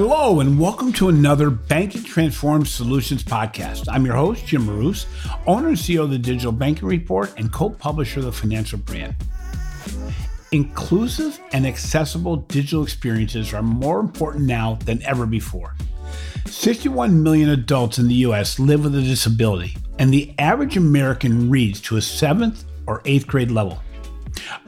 Hello, and welcome to another Banking Transform Solutions podcast. I'm your host, Jim Marous, owner and CEO of the Digital Banking Report and co publisher of the Financial Brand. Inclusive and accessible digital experiences are more important now than ever before. 61 million adults in the US live with a disability, and the average American reads to a seventh or eighth grade level.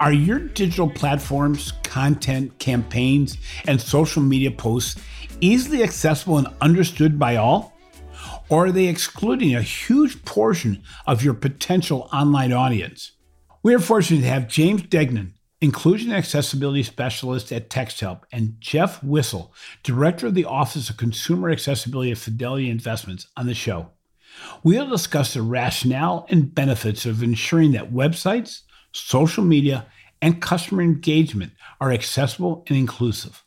Are your digital platforms, content, campaigns, and social media posts easily accessible and understood by all? Or are they excluding a huge portion of your potential online audience? We are fortunate to have James Degnan, Inclusion and Accessibility Specialist at TextHelp, and Jeff Wissel, Director of the Office of Consumer Accessibility at Fidelity Investments, on the show. We'll discuss the rationale and benefits of ensuring that websites, social media, and customer engagement are accessible and inclusive.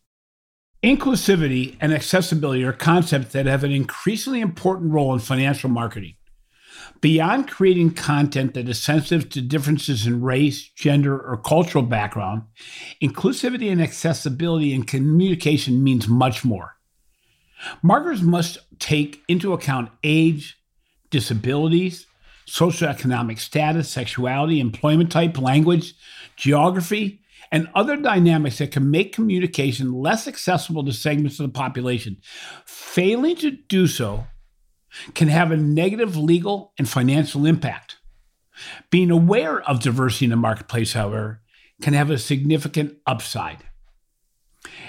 Inclusivity and accessibility are concepts that have an increasingly important role in financial marketing. Beyond creating content that is sensitive to differences in race, gender, or cultural background, inclusivity and accessibility in communication means much more. Marketers must take into account age, disabilities, socioeconomic status, sexuality, employment type, language, geography, and other dynamics that can make communication less accessible to segments of the population. Failing to do so can have a negative legal and financial impact. Being aware of diversity in the marketplace, however, can have a significant upside.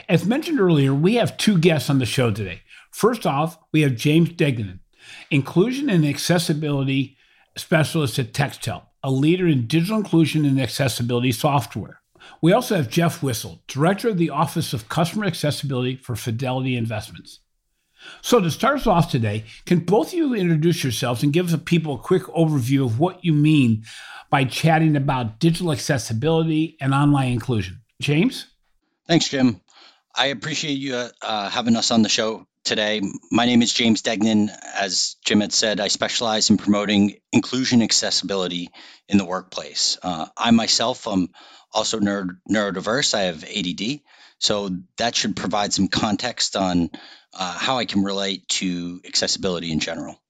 As mentioned earlier, we have two guests on the show today. First off, we have James Degnan, Inclusion and Accessibility Specialist at TextHelp, a leader in digital inclusion and accessibility software. We also have Jeff Wissel, Director of the Office of Customer Accessibility for Fidelity Investments. So, to start us off today, can both of you introduce yourselves and give the people a quick overview of what you mean by chatting about digital accessibility and online inclusion? James? Thanks, Jim. I appreciate you uh, having us on the show today. My name is James Degnan. As Jim had said, I specialize in promoting inclusion accessibility in the workplace. Uh, I myself am also neuro- neurodiverse. I have ADD. So that should provide some context on uh, how I can relate to accessibility in general.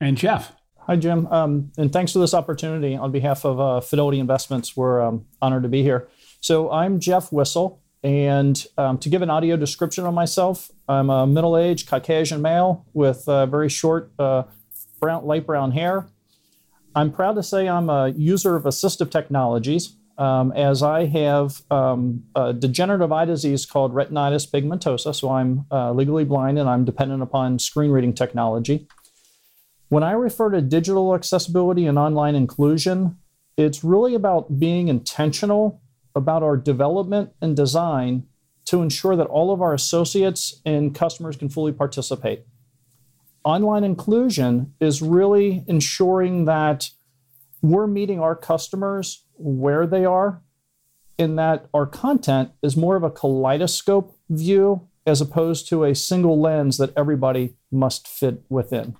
And Jeff. Hi, Jim. Um, and thanks for this opportunity. On behalf of uh, Fidelity Investments, we're um, honored to be here. So I'm Jeff Wissel. And um, to give an audio description of myself, I'm a middle aged Caucasian male with uh, very short, uh, brown, light brown hair. I'm proud to say I'm a user of assistive technologies um, as I have um, a degenerative eye disease called retinitis pigmentosa. So I'm uh, legally blind and I'm dependent upon screen reading technology. When I refer to digital accessibility and online inclusion, it's really about being intentional about our development and design to ensure that all of our associates and customers can fully participate. Online inclusion is really ensuring that we're meeting our customers where they are, in that our content is more of a kaleidoscope view as opposed to a single lens that everybody must fit within.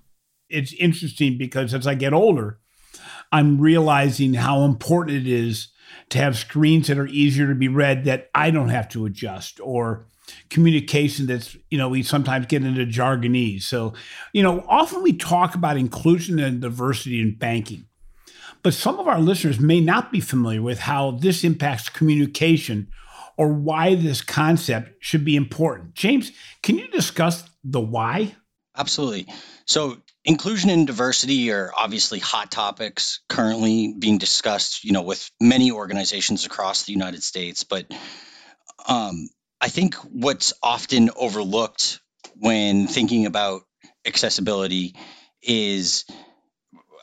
It's interesting because as I get older, I'm realizing how important it is to have screens that are easier to be read that I don't have to adjust or communication that's you know we sometimes get into jargonese so you know often we talk about inclusion and diversity in banking but some of our listeners may not be familiar with how this impacts communication or why this concept should be important. James can you discuss the why? Absolutely. So inclusion and diversity are obviously hot topics currently being discussed you know with many organizations across the united states but um, i think what's often overlooked when thinking about accessibility is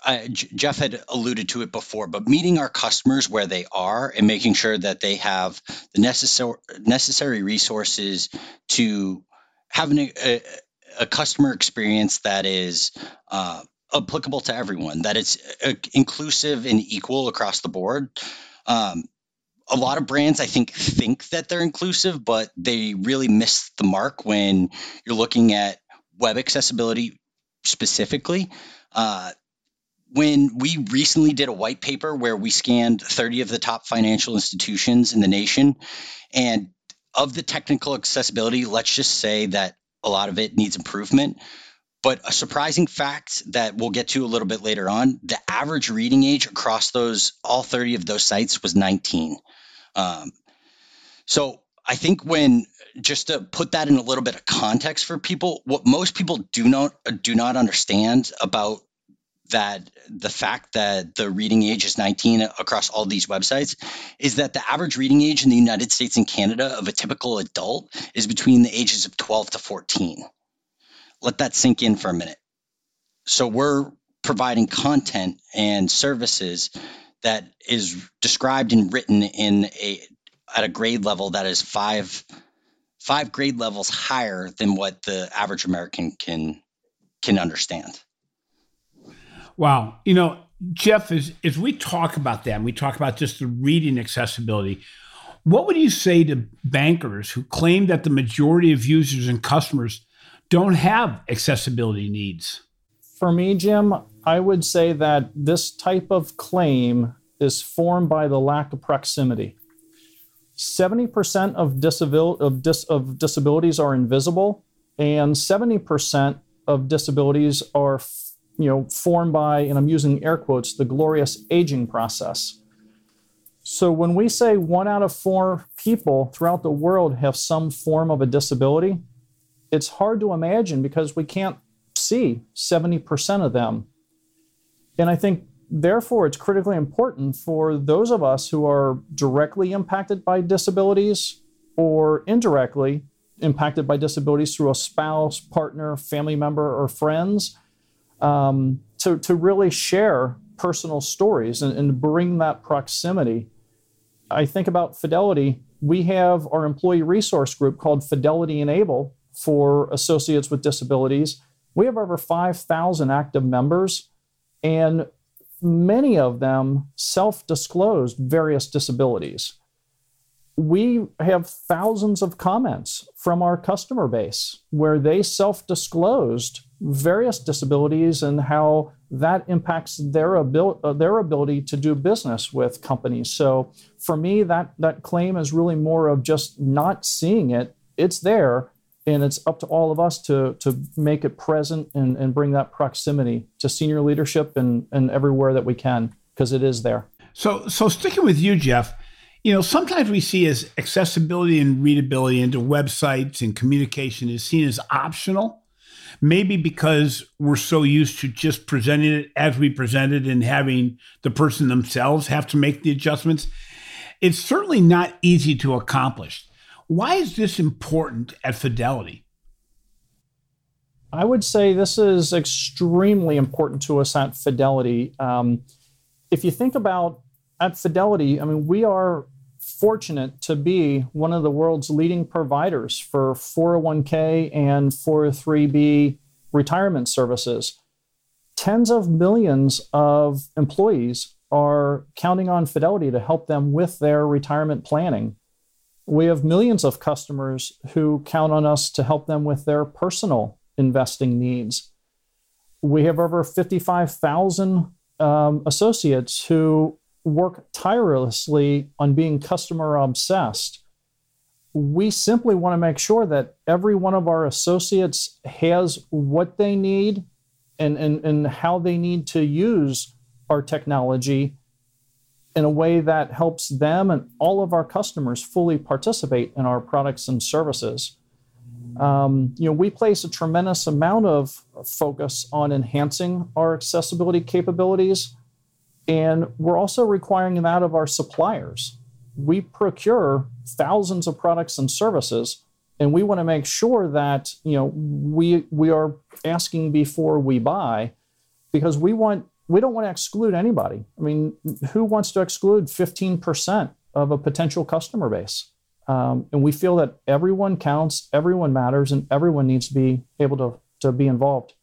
uh, Jeff had alluded to it before, but meeting our customers where they are and making sure that they have the necessary necessary resources to have an, a, a customer experience that is uh, applicable to everyone, that it's uh, inclusive and equal across the board. Um, a lot of brands, I think, think that they're inclusive, but they really miss the mark when you're looking at web accessibility specifically. Uh, when we recently did a white paper where we scanned 30 of the top financial institutions in the nation, and of the technical accessibility, let's just say that a lot of it needs improvement. But a surprising fact that we'll get to a little bit later on the average reading age across those, all 30 of those sites was 19. Um, so I think when just to put that in a little bit of context for people, what most people do not do not understand about that the fact that the reading age is 19 across all these websites is that the average reading age in the United States and Canada of a typical adult is between the ages of 12 to 14. Let that sink in for a minute. So we're providing content and services that is described and written in a at a grade level that is five five grade levels higher than what the average American can can understand. Wow. You know, Jeff, as, as we talk about that, and we talk about just the reading accessibility, what would you say to bankers who claim that the majority of users and customers don't have accessibility needs? For me, Jim, I would say that this type of claim is formed by the lack of proximity. 70% of, disabil- of, dis- of disabilities are invisible, and 70% of disabilities are you know, formed by, and I'm using air quotes, the glorious aging process. So when we say one out of four people throughout the world have some form of a disability, it's hard to imagine because we can't see 70% of them. And I think, therefore, it's critically important for those of us who are directly impacted by disabilities or indirectly impacted by disabilities through a spouse, partner, family member, or friends um, to, to really share personal stories and, and bring that proximity. I think about Fidelity. We have our employee resource group called Fidelity Enable for associates with disabilities. We have over 5,000 active members, and many of them self disclosed various disabilities. We have thousands of comments from our customer base where they self disclosed various disabilities and how that impacts their, abil- uh, their ability to do business with companies. So for me, that, that claim is really more of just not seeing it. It's there, and it's up to all of us to, to make it present and, and bring that proximity to senior leadership and, and everywhere that we can, because it is there. So, so sticking with you, Jeff, you know, sometimes we see as accessibility and readability into websites and communication is seen as optional maybe because we're so used to just presenting it as we presented and having the person themselves have to make the adjustments. It's certainly not easy to accomplish. Why is this important at Fidelity? I would say this is extremely important to us at Fidelity. Um, if you think about at Fidelity, I mean, we are fortunate to be one of the world's leading providers for 401k and 403b retirement services. Tens of millions of employees are counting on Fidelity to help them with their retirement planning. We have millions of customers who count on us to help them with their personal investing needs. We have over 55,000 um, associates who work tirelessly on being customer obsessed. We simply want to make sure that every one of our associates has what they need and, and, and how they need to use our technology in a way that helps them and all of our customers fully participate in our products and services. Um, you know, we place a tremendous amount of focus on enhancing our accessibility capabilities and we're also requiring that of our suppliers. We procure thousands of products and services, and we want to make sure that you know we we are asking before we buy, because we want we don't want to exclude anybody. I mean, who wants to exclude 15% of a potential customer base? Um, and we feel that everyone counts, everyone matters, and everyone needs to be able to, to be involved,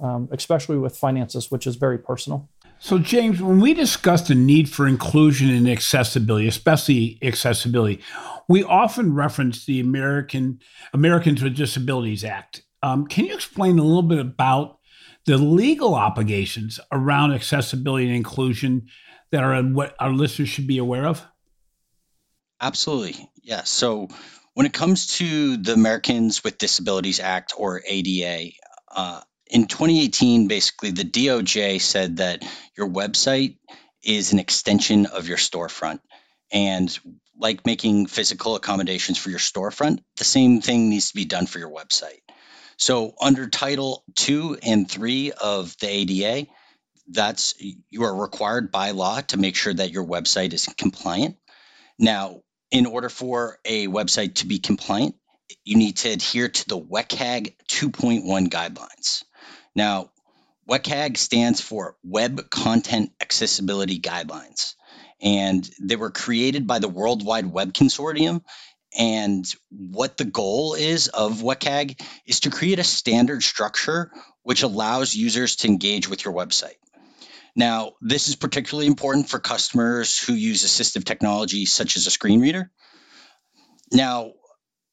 um, especially with finances, which is very personal. So, James, when we discuss the need for inclusion and accessibility, especially accessibility, we often reference the American Americans with Disabilities Act. Um, can you explain a little bit about the legal obligations around accessibility and inclusion that are what our listeners should be aware of? Absolutely, yes. So When it comes to the Americans with Disabilities Act or ADA, uh, in 2018, basically, the DOJ said that your website is an extension of your storefront. And like making physical accommodations for your storefront, the same thing needs to be done for your website. So, under Title 2 and 3 of the ADA, that's you are required by law to make sure that your website is compliant. Now, in order for a website to be compliant, you need to adhere to the WCAG 2.1 guidelines. Now, WCAG stands for Web Content Accessibility Guidelines, and they were created by the World Wide Web Consortium. And what the goal is of WCAG is to create a standard structure which allows users to engage with your website. Now, this is particularly important for customers who use assistive technology such as a screen reader. Now,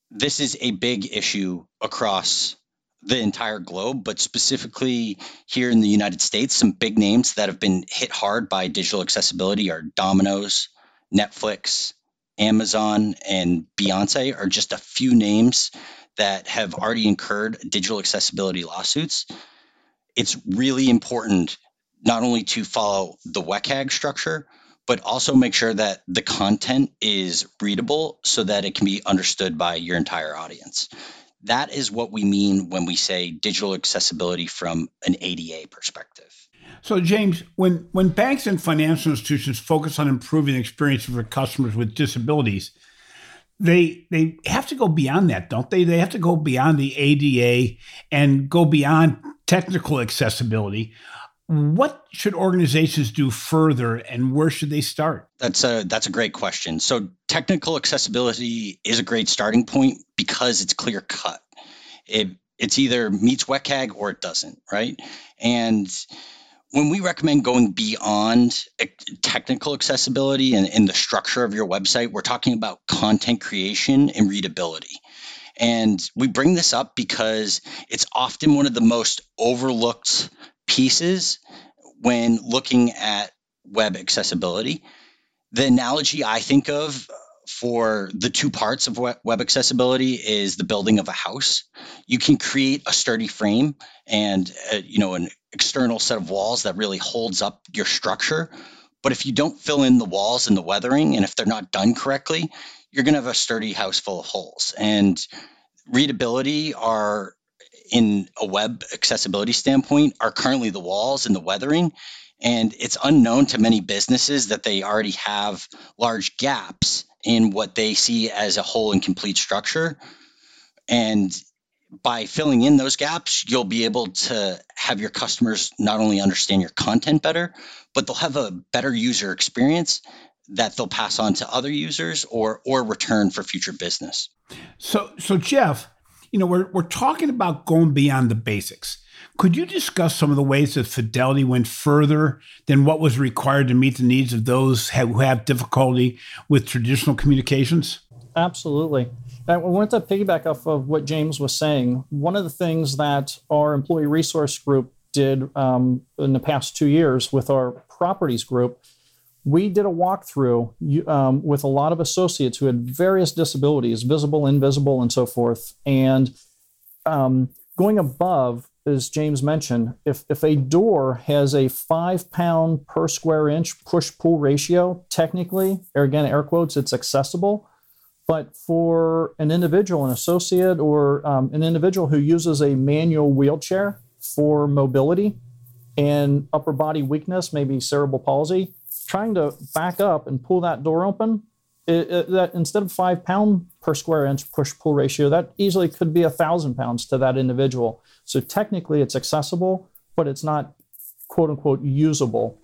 this is a big issue across the entire globe, but specifically here in the United States, some big names that have been hit hard by digital accessibility are Domino's, Netflix, Amazon, and Beyonce are just a few names that have already incurred digital accessibility lawsuits. It's really important not only to follow the WCAG structure, but also make sure that the content is readable so that it can be understood by your entire audience. That is what we mean when we say digital accessibility from an ADA perspective. So, James, when, when banks and financial institutions focus on improving the experience for customers with disabilities, they they have to go beyond that, don't they? They have to go beyond the ADA and go beyond technical accessibility what should organizations do further and where should they start? That's a that's a great question. So technical accessibility is a great starting point because it's clear cut. It it's either meets WCAG or it doesn't right? And when we recommend going beyond technical accessibility and in the structure of your website we're talking about content creation and readability. And we bring this up because it's often one of the most overlooked pieces when looking at web accessibility. The analogy I think of for the two parts of web accessibility is the building of a house. You can create a sturdy frame and uh, you know an external set of walls that really holds up your structure. But if you don't fill in the walls and the weathering, and if they're not done correctly, you're going to have a sturdy house full of holes. And readability are in a web accessibility standpoint are currently the walls and the weathering. And it's unknown to many businesses that they already have large gaps in what they see as a whole and complete structure. And by filling in those gaps, you'll be able to have your customers not only understand your content better, but they'll have a better user experience that they'll pass on to other users or or return for future business. So so Jeff, you know, we're, we're talking about going beyond the basics. Could you discuss some of the ways that Fidelity went further than what was required to meet the needs of those who have difficulty with traditional communications? Absolutely. I want to piggyback off of what James was saying. One of the things that our employee resource group did um, in the past two years with our properties group we did a walkthrough um, with a lot of associates who had various disabilities, visible, invisible, and so forth. And um, going above, as James mentioned, if, if a door has a five pound per square inch push pull ratio, technically, again, air quotes, it's accessible. But for an individual, an associate, or um, an individual who uses a manual wheelchair for mobility and upper body weakness, maybe cerebral palsy, trying to back up and pull that door open, it, it, that instead of five pound per square inch push pull ratio, that easily could be a thousand pounds to that individual. So technically, it's accessible, but it's not quote unquote usable.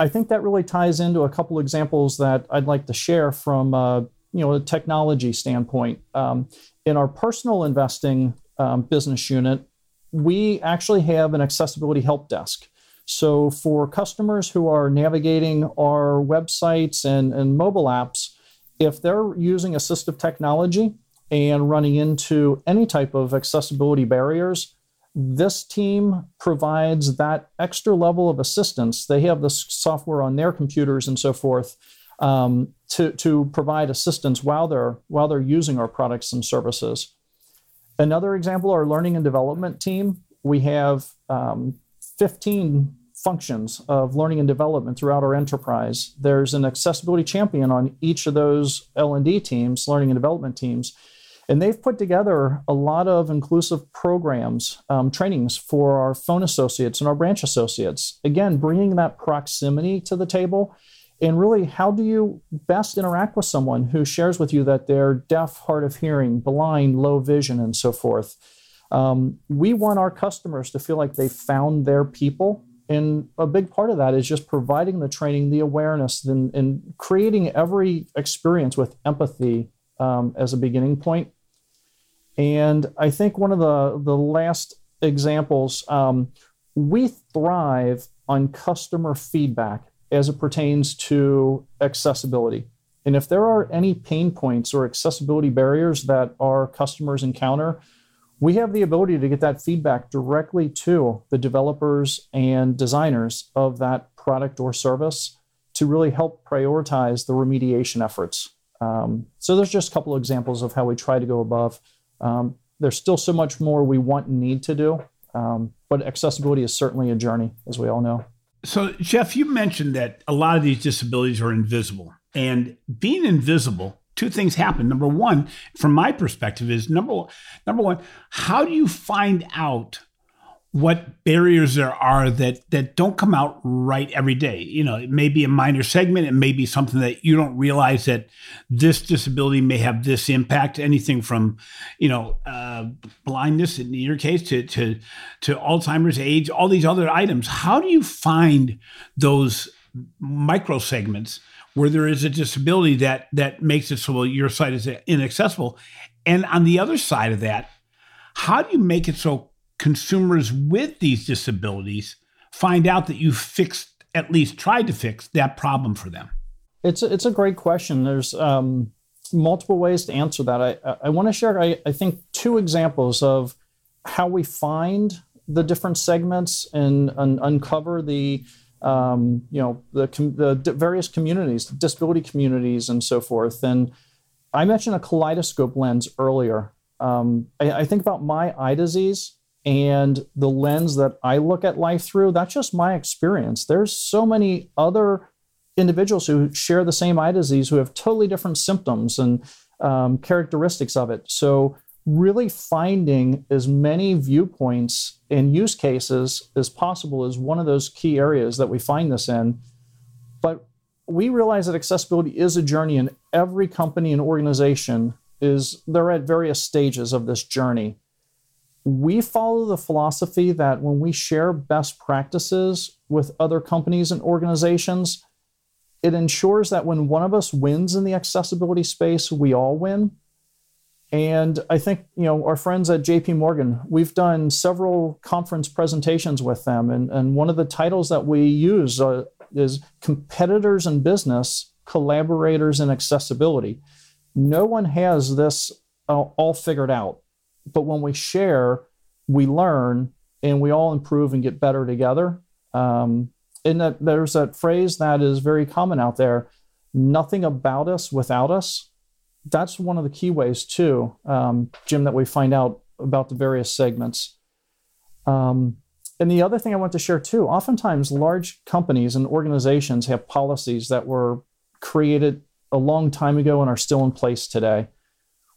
I think that really ties into a couple examples that I'd like to share from uh, you know a technology standpoint. Um, in our personal investing um, business unit, we actually have an accessibility help desk. So, for customers who are navigating our websites and, and mobile apps, if they're using assistive technology and running into any type of accessibility barriers, this team provides that extra level of assistance. They have the software on their computers and so forth um, to, to provide assistance while they're, while they're using our products and services. Another example, our learning and development team. We have um, 15 functions of learning and development throughout our enterprise. There's an accessibility champion on each of those L&D teams, learning and development teams, and they've put together a lot of inclusive programs, um, trainings for our phone associates and our branch associates. Again, bringing that proximity to the table. And really, how do you best interact with someone who shares with you that they're deaf, hard of hearing, blind, low vision, and so forth? Um, we want our customers to feel like they found their people. And a big part of that is just providing the training, the awareness, and, and creating every experience with empathy um, as a beginning point. And I think one of the, the last examples, um, we thrive on customer feedback as it pertains to accessibility. And if there are any pain points or accessibility barriers that our customers encounter, we have the ability to get that feedback directly to the developers and designers of that product or service to really help prioritize the remediation efforts. Um, so there's just a couple of examples of how we try to go above um, there's still so much more we want and need to do, um, but accessibility is certainly a journey, as we all know. So, Jeff, you mentioned that a lot of these disabilities are invisible. And being invisible, two things happen. Number one, from my perspective, is number number one, how do you find out what barriers there are that that don't come out right every day. You know, it may be a minor segment, it may be something that you don't realize that this disability may have this impact. Anything from, you know, uh, blindness in your case to to to Alzheimer's, age, all these other items. How do you find those micro segments where there is a disability that that makes it so your site is inaccessible? And on the other side of that, how do you make it so consumers with these disabilities find out that you fixed, at least tried to fix that problem for them? It's a, it's a great question. There's um, multiple ways to answer that. I, I want to share, I, I think, two examples of how we find the different segments and, and uncover the um, you know the, the various communities, disability communities, and so forth. And I mentioned a kaleidoscope lens earlier. Um, I, I, think about my eye disease and the lens that I look at life through, that's just my experience. There's so many other individuals who share the same eye disease who have totally different symptoms and um, characteristics of it. So, really finding as many viewpoints and use cases as possible is one of those key areas that we find this in. But we realize that accessibility is a journey, and every company and organization is they're at various stages of this journey we follow the philosophy that when we share best practices with other companies and organizations, it ensures that when one of us wins in the accessibility space, we all win. And I think, you know, our friends at JP Morgan, we've done several conference presentations with them. And, and one of the titles that we use uh, is Competitors in Business, Collaborators in Accessibility. No one has this uh, all figured out but when we share, we learn and we all improve and get better together. Um, and that there's that phrase that is very common out there nothing about us without us. That's one of the key ways, too, um, Jim, that we find out about the various segments. Um, and the other thing I want to share, too, oftentimes large companies and organizations have policies that were created a long time ago and are still in place today.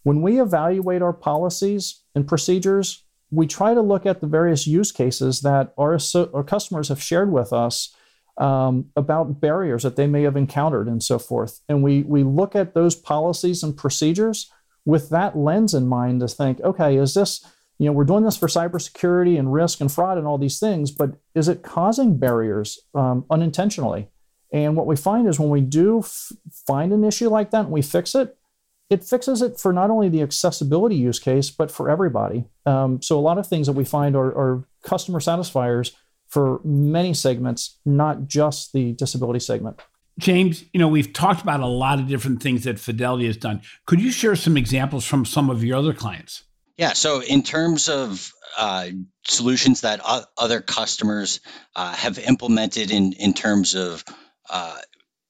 When we evaluate our policies and procedures, we try to look at the various use cases that our, our customers have shared with us um, about barriers that they may have encountered and so forth. And we, we look at those policies and procedures with that lens in mind to think, okay, is this, you know, we're doing this for cybersecurity and risk and fraud and all these things, but is it causing barriers um, unintentionally? And what we find is when we do f- find an issue like that and we fix it, it fixes it for not only the accessibility use case, but for everybody. Um, so a lot of things that we find are, are customer satisfiers for many segments, not just the disability segment. James, you know, we've talked about a lot of different things that Fidelity has done. Could you share some examples from some of your other clients? Yeah. So, in terms of uh, solutions that other customers uh, have implemented in in terms of uh,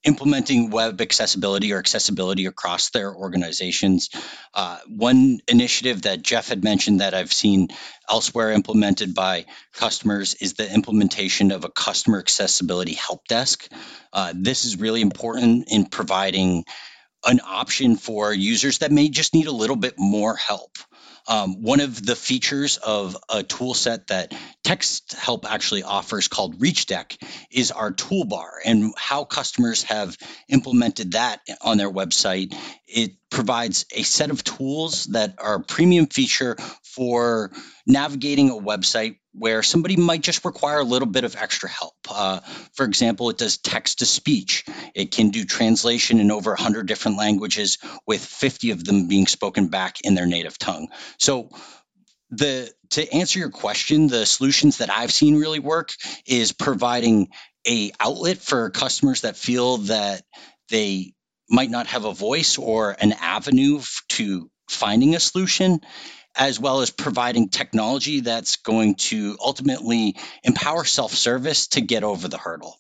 implementing web accessibility or accessibility across their organizations. Uh, one initiative that Jeff had mentioned that I've seen elsewhere implemented by customers is the implementation of a customer accessibility help desk. Uh, this is really important in providing an option for users that may just need a little bit more help. Um, one of the features of a tool set that Text Help actually offers called ReachDeck is our toolbar and how customers have implemented that on their website. It provides a set of tools that are a premium feature for navigating a website where somebody might just require a little bit of extra help. Uh, for example, it does text to speech. It can do translation in over 100 different languages, with 50 of them being spoken back in their native tongue. So, the to answer your question, the solutions that I've seen really work is providing a outlet for customers that feel that they might not have a voice or an avenue to finding a solution as well as providing technology that's going to ultimately empower self service to get over the hurdle.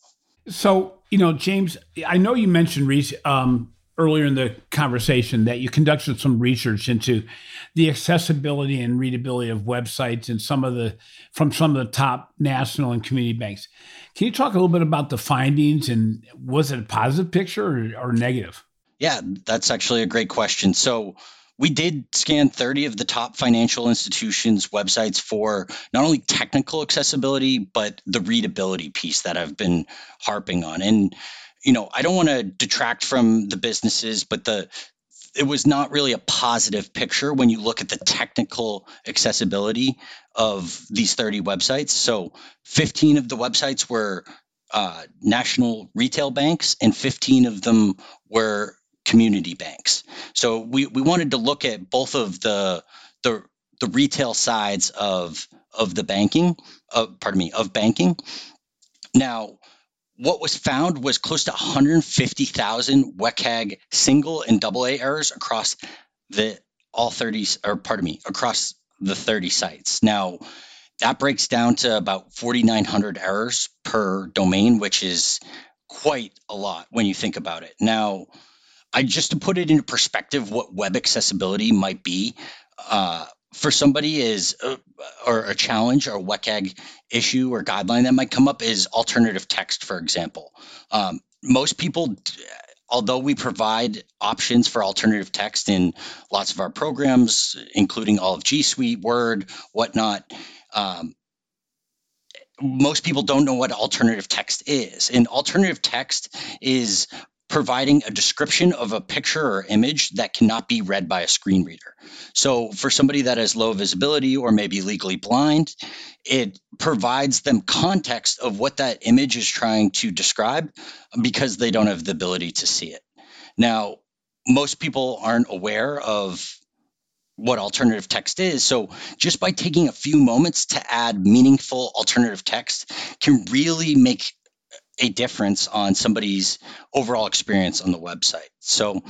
So, you know, James, I know you mentioned um, earlier in the conversation that you conducted some research into the accessibility and readability of websites and some of the from some of the top national and community banks. Can you talk a little bit about the findings and was it a positive picture or, or negative? Yeah, that's actually a great question. So we did scan 30 of the top financial institutions' websites for not only technical accessibility, but the readability piece that I've been harping on. And, you know, I don't want to detract from the businesses, but the it was not really a positive picture when you look at the technical accessibility of these 30 websites. So 15 of the websites were uh, national retail banks, and 15 of them were community banks. So we, we wanted to look at both of the the the retail sides of of the banking, uh, pardon me, of banking. Now, what was found was close to 150,000 WCAG single and double A errors across the all 30 or pardon me, across the 30 sites. Now, that breaks down to about 4,900 errors per domain, which is quite a lot when you think about it. Now, I just to put it into perspective, what web accessibility might be uh, for somebody is, uh, or a challenge or WCAG issue or guideline that might come up is alternative text, for example. Um, most people, although we provide options for alternative text in lots of our programs, including all of G Suite, Word, whatnot. Um, most people don't know what alternative text is. And alternative text is providing a description of a picture or image that cannot be read by a screen reader. So, for somebody that has low visibility or maybe legally blind, it provides them context of what that image is trying to describe because they don't have the ability to see it. Now, most people aren't aware of what alternative text is. So, just by taking a few moments to add meaningful alternative text can really make a difference on somebody's overall experience on the website. So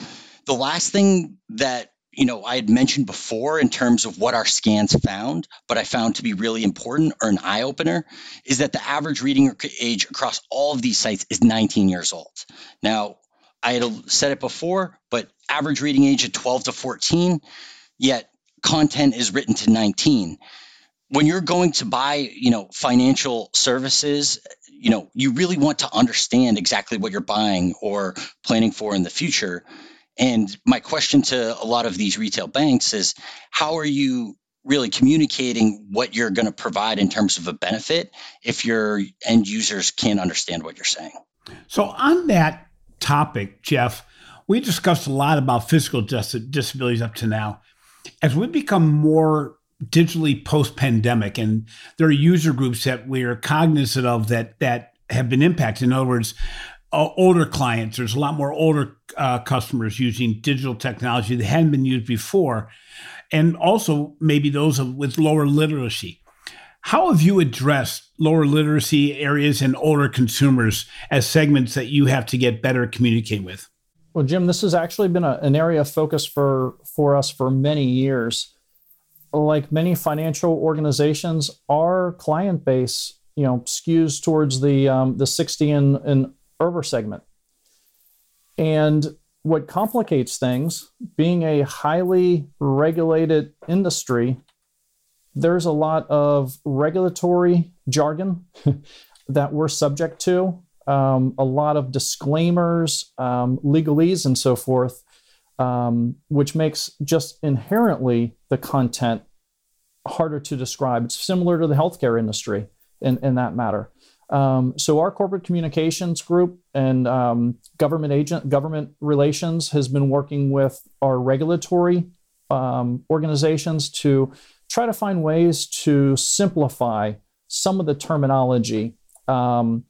the last thing that you know I had mentioned before in terms of what our scans found, but I found to be really important or an eye opener is that the average reading age across all of these sites is 19 years old. Now, I had said it before, but average reading age at 12 to 14, yet content is written to 19 when you're going to buy you know financial services you know you really want to understand exactly what you're buying or planning for in the future. And my question to a lot of these retail banks is how are you really communicating what you're going to provide in terms of a benefit if your end users can't understand what you're saying? So on that topic jeff we discussed a lot about physical disabilities up to now. As we become more digitally post pandemic, and there are user groups that we are cognizant of that that have been impacted. In other words, uh, older clients. There's a lot more older uh, customers using digital technology that hadn't been used before, and also maybe those with lower literacy. How have you addressed lower literacy areas and older consumers as segments that you have to get better communicate with? Well, Jim, this has actually been a, an area of focus for for us for many years like many financial organizations, our client base, you know, skews towards the um, the 60 and, and over segment. And what complicates things, being a highly regulated industry, there's a lot of regulatory jargon that we're subject to, um, a lot of disclaimers, um, legalese, and so forth, um, which makes just inherently the content harder to describe. It's similar to the healthcare industry in, in that matter. Um, so our corporate communications group and um, government agent government relations has been working with our regulatory um, organizations to try to find ways to simplify some of the terminology. Um,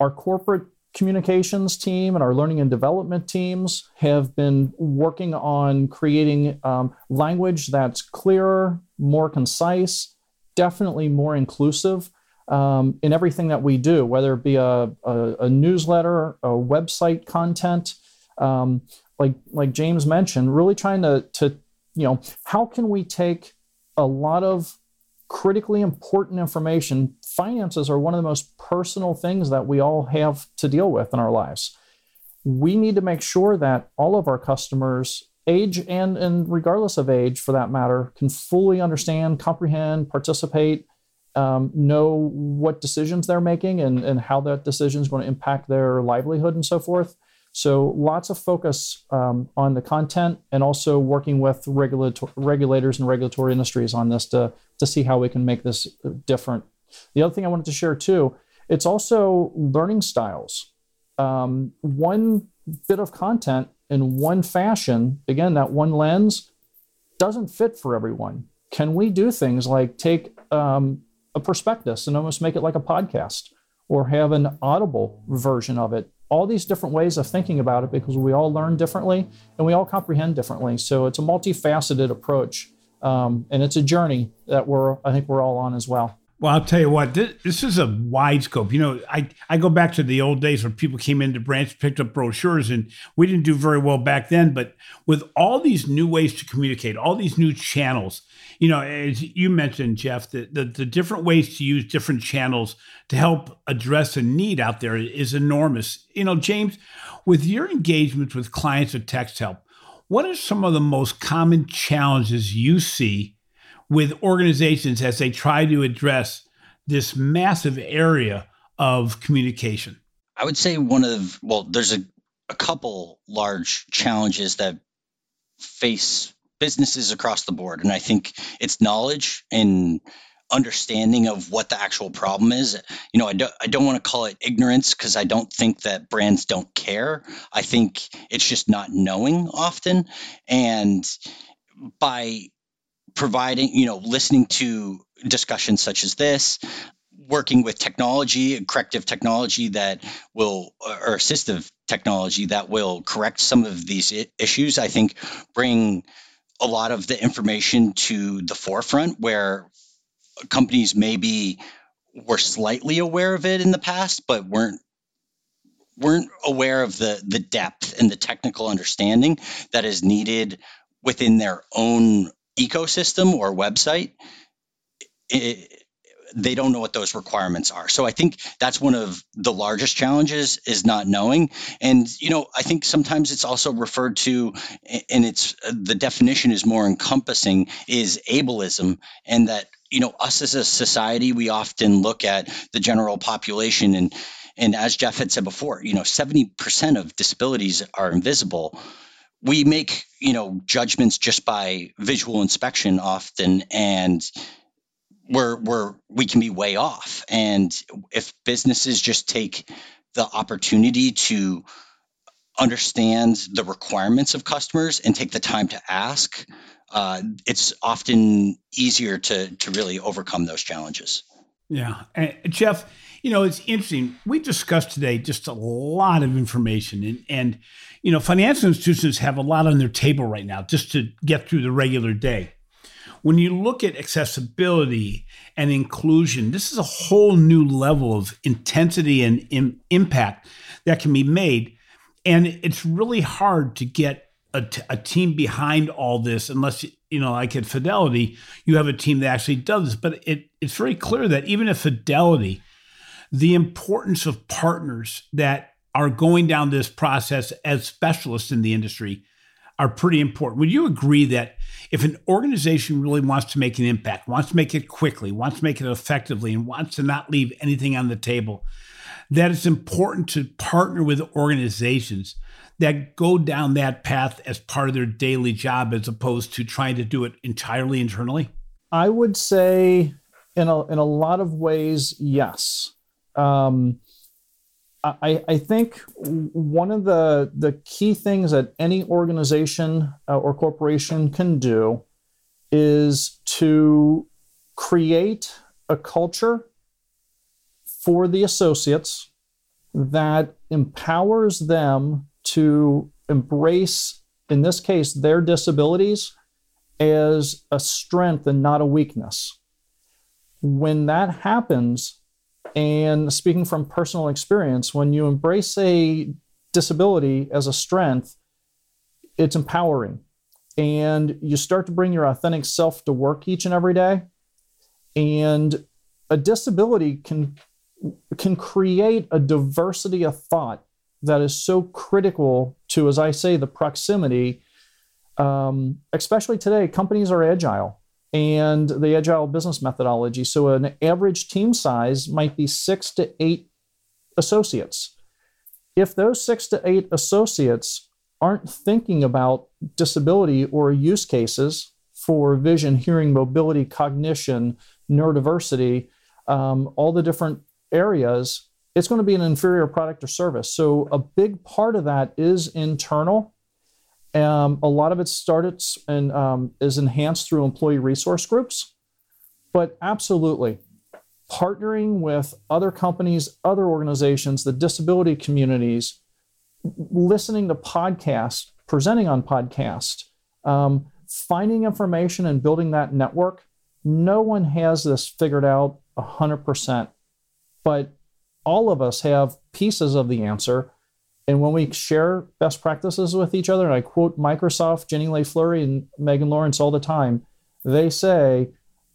our corporate communications team and our learning and development teams have been working on creating um, language that's clearer, more concise, definitely more inclusive um, in everything that we do, whether it be a, a, a newsletter, a website content, um, like like James mentioned, really trying to to you know how can we take a lot of critically important information. Finances are one of the most personal things that we all have to deal with in our lives. We need to make sure that all of our customers, age and, and regardless of age for that matter, can fully understand, comprehend, participate, um, know what decisions they're making and, and how that decision is going to impact their livelihood and so forth. So lots of focus um, on the content and also working with regulator- regulators and regulatory industries on this to, to see how we can make this different. The other thing I wanted to share too, it's also learning styles. Um, one bit of content in one fashion, again, that one lens doesn't fit for everyone. Can we do things like take um, a prospectus and almost make it like a podcast or have an audible version of it all these different ways of thinking about it because we all learn differently and we all comprehend differently so it's a multifaceted approach um, and it's a journey that we're i think we're all on as well well, I'll tell you what, this, this, is a wide scope. You know, I, I go back to the old days when people came into branch, picked up brochures, and we didn't do very well back then. But with all these new ways to communicate, all these new channels, you know, as you mentioned, Jeff, the, the, the different ways to use different channels to help address a need out there is enormous. You know, James, with your engagements with clients of Text Help, what are some of the most common challenges you see with organizations as they try to address this massive area of communication? I would say one of, well, there's a, a couple large challenges that face businesses across the board. And I think it's knowledge and understanding of what the actual problem is. You know, I don't I don't want to call it ignorance because I don't think that brands don't care. I think it's just not knowing often. And by providing, you know, listening to discussions such as this, working with technology, corrective technology that will, or assistive technology that will correct some of these issues, I think bring a lot of the information to the forefront where companies maybe were slightly aware of it in the past, but weren't weren't aware of the the depth and the technical understanding that is needed within their own ecosystem or website, it, they don't know what those requirements are. So I think that's one of the largest challenges is not knowing. And you know, I think sometimes it's also referred to, and it's the definition is more encompassing is ableism, and that you know us as a society we often look at the general population and and as Jeff had said before, you know, 70% of disabilities are invisible we make you know judgments just by visual inspection often and we're we're we can be way off. And if businesses just take the opportunity to understand the requirements of customers and take the time to ask uh, it's often easier to to really overcome those challenges yeah and jeff you know it's interesting we discussed today just a lot of information and and you know, financial institutions have a lot on their table right now just to get through the regular day. When you look at accessibility and inclusion, this is a whole new level of intensity and Im- impact that can be made. And it's really hard to get a, t- a team behind all this unless, you know, like at Fidelity, you have a team that actually does this. But it, it's very clear that even at Fidelity, the importance of partners that are going down this process as specialists in the industry are pretty important. Would you agree that if an organization really wants to make an impact, wants to make it quickly, wants to make it effectively, and wants to not leave anything on the table, that it's important to partner with organizations that go down that path as part of their daily job as opposed to trying to do it entirely internally? I would say in a, in a lot of ways, yes. Um, I, I think one of the, the key things that any organization uh, or corporation can do is to create a culture for the associates that empowers them to embrace, in this case, their disabilities as a strength and not a weakness. When that happens, and speaking from personal experience, when you embrace a disability as a strength, it's empowering. And you start to bring your authentic self to work each and every day. And a disability can, can create a diversity of thought that is so critical to, as I say, the proximity. Um, especially today, companies are agile and the agile business methodology. So, an average team size might be six to eight associates. If those six to eight associates aren't thinking about disability or use cases for vision, hearing, mobility, cognition, neurodiversity, um, all the different areas, it's going to be an inferior product or service. So, a big part of that is internal um, a lot of it started and um, is enhanced through employee resource groups. But absolutely, partnering with other companies, other organizations, the disability communities, listening to podcasts, presenting on podcasts, um, finding information and building that network. No one has this figured out 100%, but all of us have pieces of the answer and when we share best practices with each other, and I quote Microsoft, Jenny Lay-Flurrie, and Megan Lawrence all the time, they say,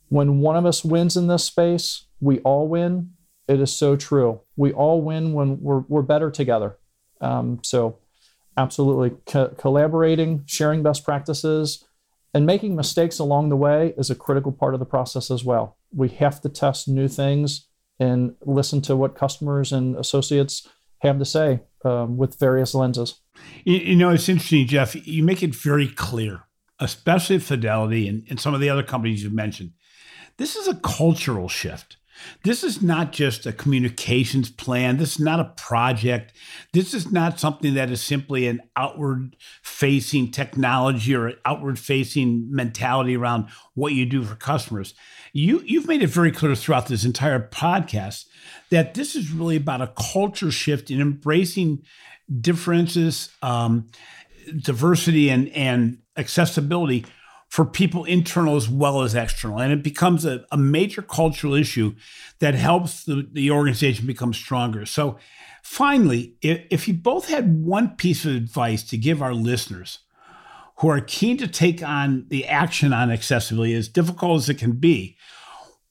when one of us wins in this space, we all win. It is so true. We all win when we're, we're better together. Um, so, absolutely, co- collaborating, sharing best practices, and making mistakes along the way is a critical part of the process as well. We have to test new things and listen to what customers and associates have to say um, with various lenses. You, you, know, it's interesting, Jeff. You make it very clear, especially Fidelity and, and some of the other companies you've mentioned. This is a cultural shift. This is not just a communications plan. This is not a project. This is not something that is simply an outward facing technology or outward facing mentality around what you do for customers. You, you've made it very clear throughout this entire podcast that this is really about a culture shift in embracing differences, um, diversity, and, and accessibility for people internal as well as external. And it becomes a, a major cultural issue that helps the, the organization become stronger. So, finally, if, if you both had one piece of advice to give our listeners who are keen to take on the action on accessibility, as difficult as it can be,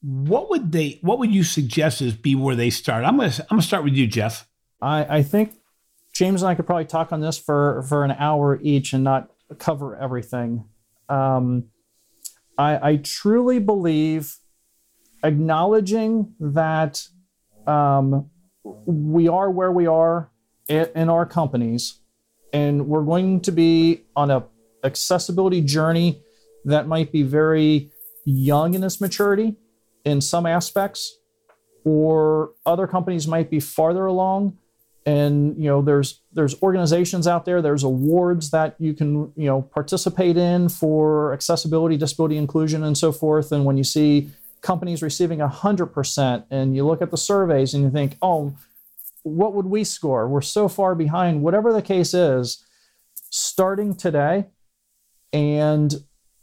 what would they what would you suggest as be where they start? I'm gonna I'm gonna start with you, Jeff. I, I think James and I could probably talk on this for for an hour each and not cover everything. Um, I, I truly believe acknowledging that um, we are where we are in our companies, and we're going to be on a accessibility journey that might be very young in its maturity in some aspects, or other companies might be farther along. And you know there's there's organizations out there there's awards that you can you know participate in for accessibility disability inclusion and so forth. And when you see companies receiving 100% and you look at the surveys and you think oh what would we score? We're so far behind. Whatever the case is starting today and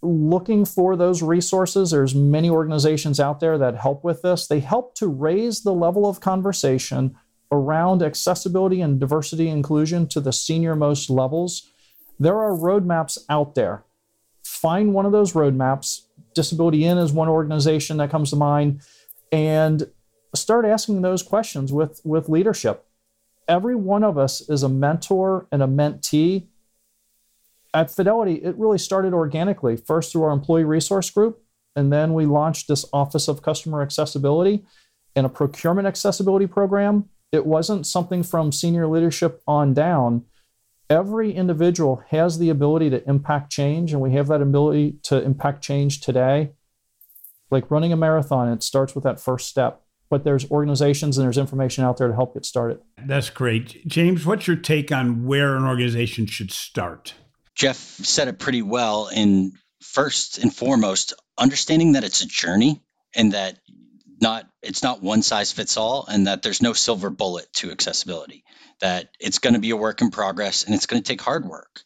looking for those resources there's many organizations out there that help with this they help to raise the level of conversation around accessibility and diversity inclusion to the senior most levels, there are roadmaps out there. Find one of those roadmaps. Disability:IN is one organization that comes to mind, and start asking those questions with, with leadership. every one of us is a mentor and a mentee. At Fidelity, it really started organically, first through our employee resource group, and then we launched this Office of Customer Accessibility and a procurement accessibility program. It wasn't something from senior leadership on down. Every individual has the ability to impact change, and we have that ability to impact change today. Like running a marathon, it starts with that first step but there's organizations and there's information out there to help get started. That's great. James, what's your take on where an organization should start? Jeff said it pretty well in first and foremost, understanding that it's a journey and that not it's not one size fits all and that there's no silver bullet to accessibility that it's going to be a work in progress and it's going to take hard work.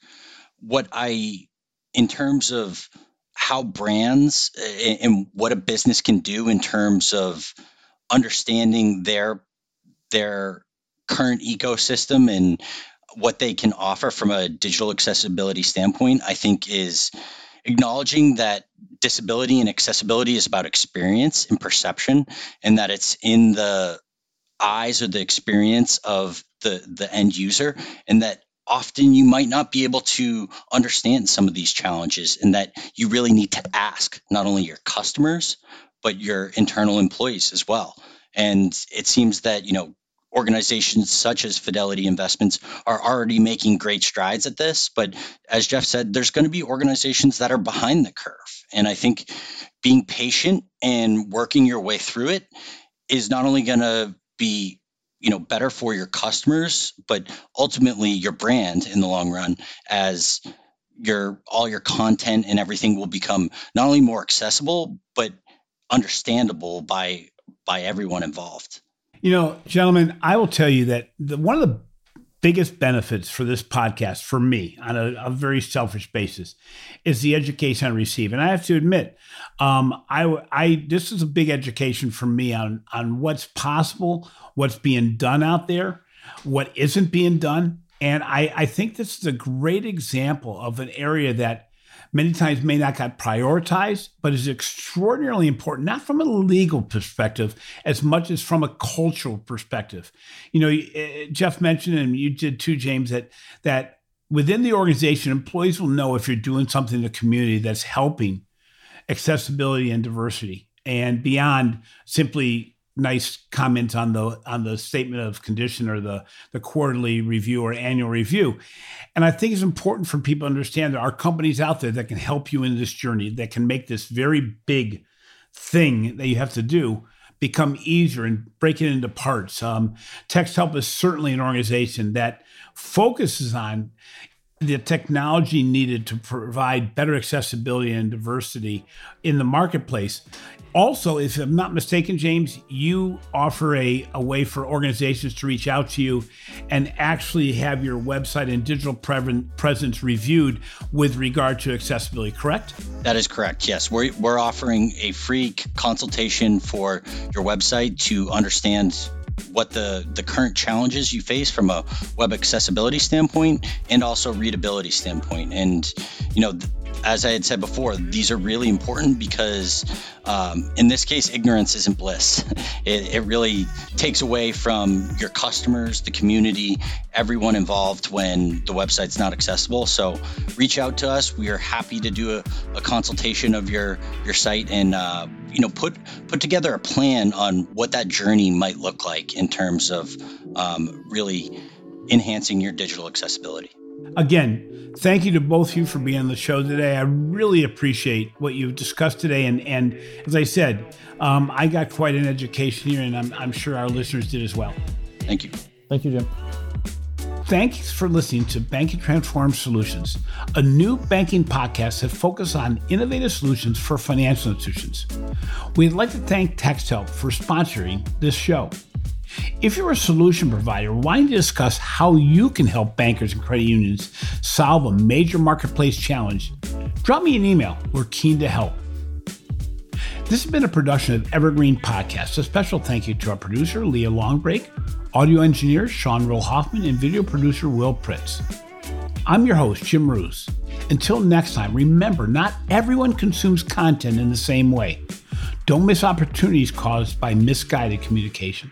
What i in terms of how brands and what a business can do in terms of understanding their their current ecosystem and what they can offer from a digital accessibility standpoint, I think is acknowledging that disability and accessibility is about experience and perception, and that it's in the eyes or the experience of the the end user, and that often you might not be able to understand some of these challenges, and that you really need to ask not only your customers but your internal employees as well. And it seems that, you know, organizations such as Fidelity Investments are already making great strides at this. But as Jeff said, there's going to be organizations that are behind the curve. And I think being patient and working your way through it is not only going to be you know better for your customers but ultimately your brand in the long run as your all your content and everything will become not only more accessible but understandable by by everyone involved. You know, gentlemen, I will tell you that the, one of the biggest benefits for this podcast for me on a, a, very selfish basis is the education I receive. And I have to admit, um, I, I, this is a big education for me on, on what's possible, what's being done out there, what isn't being done. And I, I think this is a great example of an area that many times may not get prioritized, but is extraordinarily important, not from a legal perspective as much as from a cultural perspective. You know, eh, Jeff mentioned, and you did too, James, that that within the organization, employees will know if you're doing something in the community that's helping accessibility and diversity and beyond simply nice comments on the on the statement of condition or the the quarterly review or annual review. And i think it's important for people to understand there are companies out there that can help you in this journey that can make this very big thing that you have to do become easier and break it into parts. Um, Texthelp is certainly an organization that focuses on the technology needed to provide better accessibility and diversity in the marketplace. Also, if I'm not mistaken, James, you offer a, a way for organizations to reach out to you and actually have your website and digital pre- presence reviewed with regard to accessibility, correct? That is correct, yes. We're, we're offering a free consultation for your website to understand what the, the current challenges you face from a web accessibility standpoint and also readability standpoint. And, you know, as I had said before, these are really important because um, in this case, ignorance isn't bliss. It, it, really takes away from your customers, the community, everyone involved when the website's not accessible. So reach out to us. We are happy to do a, a consultation of your your site and uh, you know put put together a plan on what that journey might look like in terms of um, really enhancing your digital accessibility. Again, thank you to both of you for being on the show today. I really appreciate what you've discussed today. And, and as I said, um, I got quite an education here, and I'm, I'm sure our listeners did as well. Thank you. Thank you, Jim. Thanks for listening to Banking Transformed Solutions, a new banking podcast that focuses on innovative solutions for financial institutions. We'd like to thank Texthelp for sponsoring this show. If you're a solution provider wanting to discuss how you can help bankers and credit unions solve a major marketplace challenge, drop me an email. We're keen to help. This has been a production of Evergreen Podcast. A special thank you to our producer, Leah Longbrake, audio engineer, Sean Rule-Hoffman, and video producer, Will Pritz. I'm your host, Jim Marous. Until next time, remember not everyone consumes content in the same way. Don't miss opportunities caused by misguided communication.